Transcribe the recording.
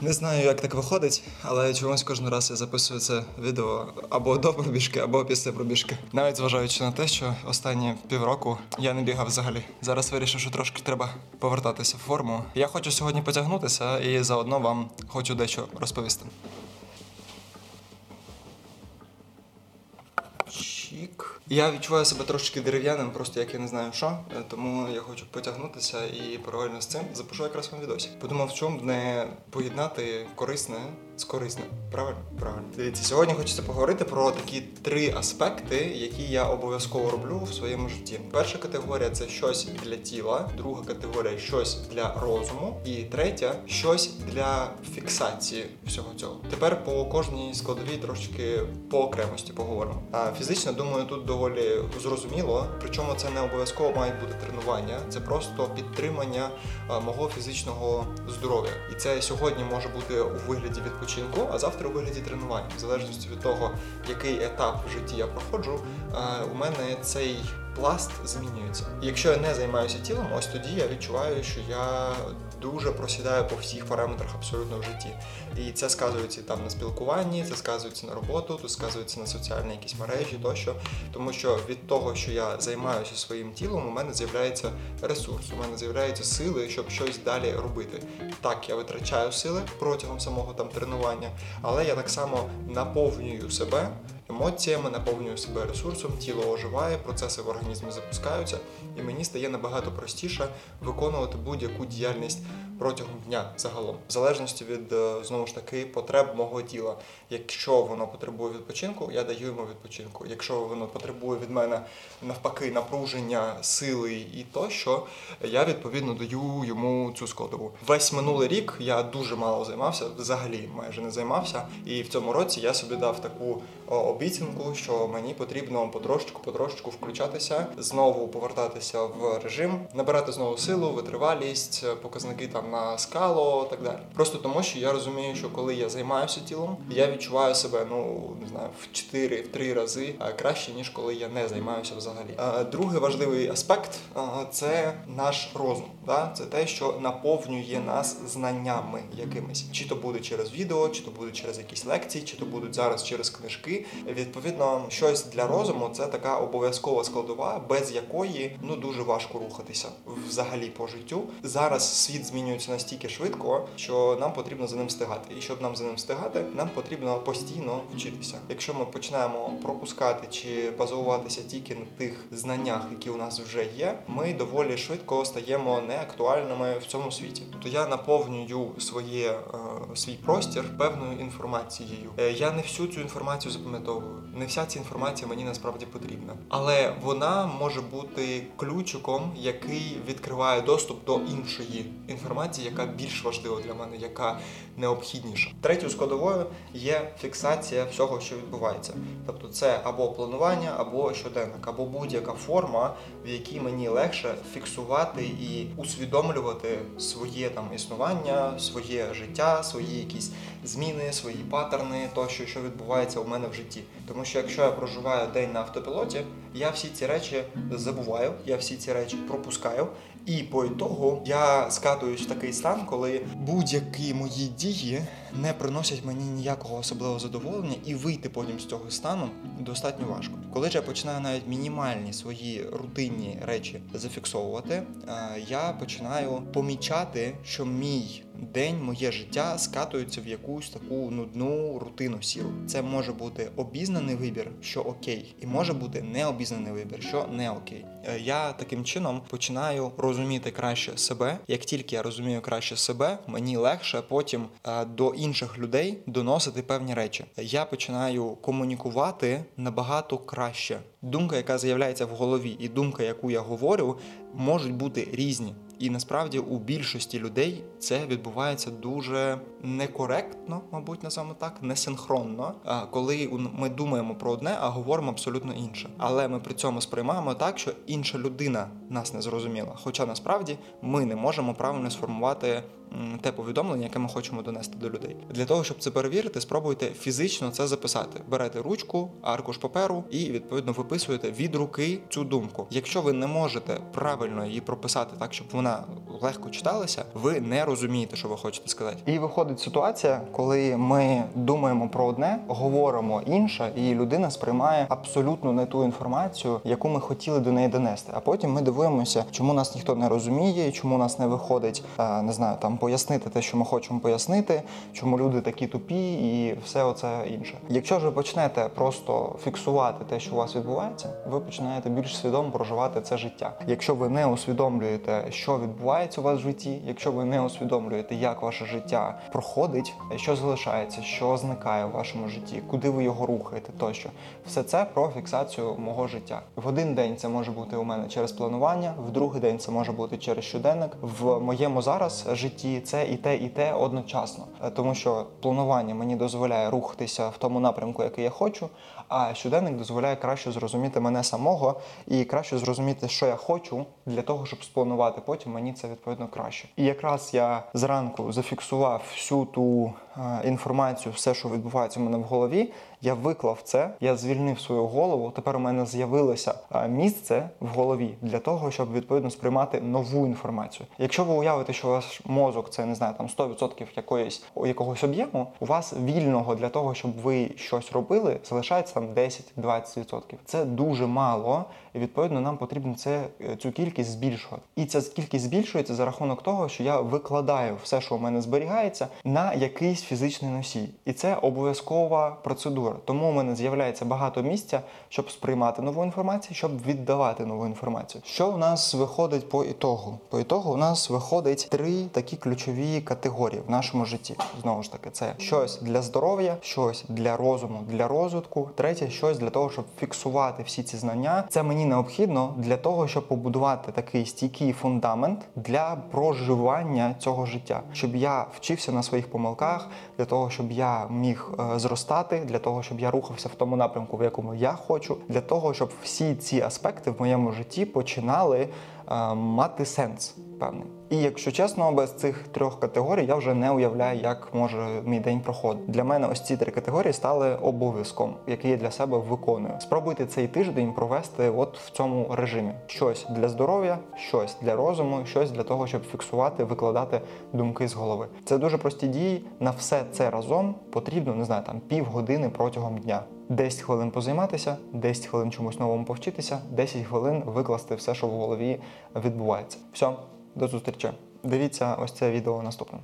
Не знаю, як так виходить, але чомусь кожен раз я записую це відео або до пробіжки, або після пробіжки. Навіть зважаючи на те, що останні півроку я не бігав взагалі. Зараз вирішив, що трошки треба повертатися в форму. Я хочу сьогодні потягнутися і заодно вам хочу дещо розповісти. Я відчуваю себе трошки дерев'яним, просто як я не знаю що, е, тому я хочу потягнутися і паралельно з цим запишу якраз вам відосик. Подумав, в чому не поєднати корисне з корисним. Правильно? Правильно. Дивіться, сьогодні хочеться поговорити про такі три аспекти, які я обов'язково роблю в своєму житті. Перша категорія це щось для тіла, друга категорія щось для розуму, і третя щось для фіксації всього цього. Тепер по кожній складовій трошки по окремості поговоримо. А фізично, думаю, тут доволі зрозуміло. Причому це не обов'язково мають бути тренування, це просто підтримання а, мого фізичного здоров'я. І це сьогодні може бути у вигляді відпочинку, а завтра у вигляді тренування. В залежності від того, який етап в житті я проходжу, у мене цей пласт змінюється. І якщо я не займаюся тілом, ось тоді я відчуваю, що я дуже просідаю по всіх параметрах абсолютно в житті. І це сказується там на спілкуванні, це сказується на роботу, це сказується на соціальні якісь мережі тощо. Тому що від того, що я займаюся своїм тілом, у мене з'являється ресурс, у мене з'являються сили, щоб щось далі робити. Так, я витрачаю сили протягом самого там тренування, але я так само наповнюю себе емоціями, наповнюю себе ресурсом, тіло оживає, процеси в організмі запускаються, і мені стає набагато простіше виконувати будь-яку діяльність протягом дня загалом, в залежності від е, знову ж таки потреб мого тіла. Якщо воно потребує відпочинку, я даю йому відпочинку. Якщо воно потребує від мене навпаки напруження, сили і тощо, я відповідно даю йому цю складову. Весь минулий рік я дуже мало займався, взагалі майже не займався. І в цьому році я собі дав таку обіцянку, що мені потрібно потрошечку, потрошечку включатися, знову повертатися в режим, набирати знову силу, витривалість, показники там на скало, так далі. Просто тому, що я розумію, що коли я займаюся тілом, я відчуваю себе, ну не знаю, в 4 в 3 рази краще, ніж коли я не займаюся взагалі. Другий важливий аспект це наш розум. Да? Це те, що наповнює нас знаннями якимись. Чи то буде через відео, чи то буде через якісь лекції, чи то будуть зараз через книжки. Відповідно, щось для розуму це така обов'язкова складова, без якої ну дуже важко рухатися взагалі по життю. Зараз світ змінюється настільки швидко, що нам потрібно за ним встигати. І щоб нам за ним встигати, нам потрібно постійно вчитися. Якщо ми починаємо пропускати чи базуватися тільки на тих знаннях, які у нас вже є, ми доволі швидко стаємо неактуальними в цьому світі. Тобто я наповнюю своє е, свій простір певною інформацією. Е, я не всю цю інформацію запам'ятовую. Не вся ця інформація мені насправді потрібна, але вона може бути ключиком, який відкриває доступ до іншої інформації, яка більш важлива для мене, яка необхідніша. Третьою складовою є фіксація всього, що відбувається. Тобто, це або планування, або щоденник, або будь-яка форма, в якій мені легше фіксувати і усвідомлювати своє там існування, своє життя, свої якісь зміни, свої паттерни, тощо, що відбувається у мене в житті. Тому що якщо я проживаю день на автопілоті, я всі ці речі забуваю, я всі ці речі пропускаю. І по ітогу я скатуюсь в такий стан, коли будь-які мої дії не приносять мені ніякого особливого задоволення, і вийти потім з цього стану достатньо важко. Коли ж я починаю навіть мінімальні свої рутинні речі зафіксовувати, е, я починаю помічати, що мій день, моє життя скатується в якусь таку нудну рутину сіру. Це може бути обізнаний вибір, що окей, і може бути необізнаний вибір, що не окей. Е, Я таким чином починаю розуміти краще себе. Як тільки я розумію краще себе, мені легше потім е, до інших людей доносити певні речі. Я починаю комунікувати набагато краще. Думка, яка з'являється в голові, і думка, яку я говорю, можуть бути різні. І насправді у більшості людей це відбувається дуже некоректно, мабуть, називаємо так, несинхронно. Коли ми думаємо про одне, а говоримо абсолютно інше. Але ми при цьому сприймаємо так, що інша людина нас не зрозуміла. Хоча насправді ми не можемо правильно сформувати те повідомлення, яке ми хочемо донести до людей. Для того, щоб це перевірити, спробуйте фізично це записати. Берете ручку, аркуш паперу і відповідно виписуєте від руки цю думку. Якщо ви не можете правильно її прописати так, щоб вона легко читалася, ви не розумієте, що ви хочете сказати. І виходить ситуація, коли ми думаємо про одне, говоримо інше, і людина сприймає абсолютно не ту інформацію, яку ми хотіли до неї донести. А потім ми дивуємося, чому нас ніхто не розуміє, чому нас не виходить, е, не знаю, там пояснити те, що ми хочемо пояснити, чому люди такі тупі, і все оце інше. Якщо ж ви почнете просто фіксувати те, що у вас відбувається, ви починаєте більш свідомо проживати це життя. Якщо ви не усвідомлюєте, що відбувається у вас в житті, якщо ви не усвідомлюєте, як ваше життя проходить, що залишається, що зникає в вашому житті, куди ви його рухаєте, тощо, все це про фіксацію мого життя. В один день це може бути у мене через планування, в другий день це може бути через щоденник. В моєму зараз житті це і те, і те одночасно, Е, тому що планування мені дозволяє рухатися в тому напрямку, який я хочу. А щоденник дозволяє краще зрозуміти мене самого і краще зрозуміти, що я хочу для того, щоб спланувати. Потім мені це відповідно краще. І якраз я зранку зафіксував всю ту інформацію, все, що відбувається у мене в голові. Я виклав це, я звільнив свою голову. Тепер у мене з'явилося е, місце в голові для того, щоб відповідно сприймати нову інформацію. Якщо ви уявите, що ваш мозок це не знаю, там 100% якоїсь якогось об'єму, у вас вільного для того, щоб ви щось робили, залишається там 10-20%. Це дуже мало, і відповідно нам потрібно це е, цю кількість збільшувати. І ця кількість збільшується за рахунок того, що я викладаю все, що у мене зберігається, на якийсь фізичний носій, і це обов'язкова процедура. Тому у мене з'являється багато місця, щоб сприймати нову інформацію, щоб віддавати нову інформацію. Що у нас виходить по ітогу? По ітогу у нас виходить три такі ключові категорії в нашому житті. Знову ж таки, це щось для здоров'я, щось для розуму, для розвитку. Третє щось для того, щоб фіксувати всі ці знання. Це мені необхідно для того, щоб побудувати такий стійкий фундамент для проживання цього життя, щоб я вчився на своїх помилках, для того, щоб я міг е, зростати, для того, щоб я рухався в тому напрямку, в якому я хочу, для того, щоб всі ці аспекти в моєму житті починали мати сенс певний. І якщо чесно, без цих трьох категорій я вже не уявляю, як може мій день проходити. Для мене ось ці три категорії стали обов'язком, який я для себе виконую. Спробуйте цей тиждень провести от в цьому режимі: щось для здоров'я, щось для розуму, щось для того, щоб фіксувати, викладати думки з голови. Це дуже прості дії. На все це разом потрібно не знаю, там півгодини протягом дня. 10 хвилин позайматися, 10 хвилин чомусь новому повчитися, 10 хвилин викласти все, що в голові відбувається. Все, до зустрічі. Дивіться ось це відео наступним.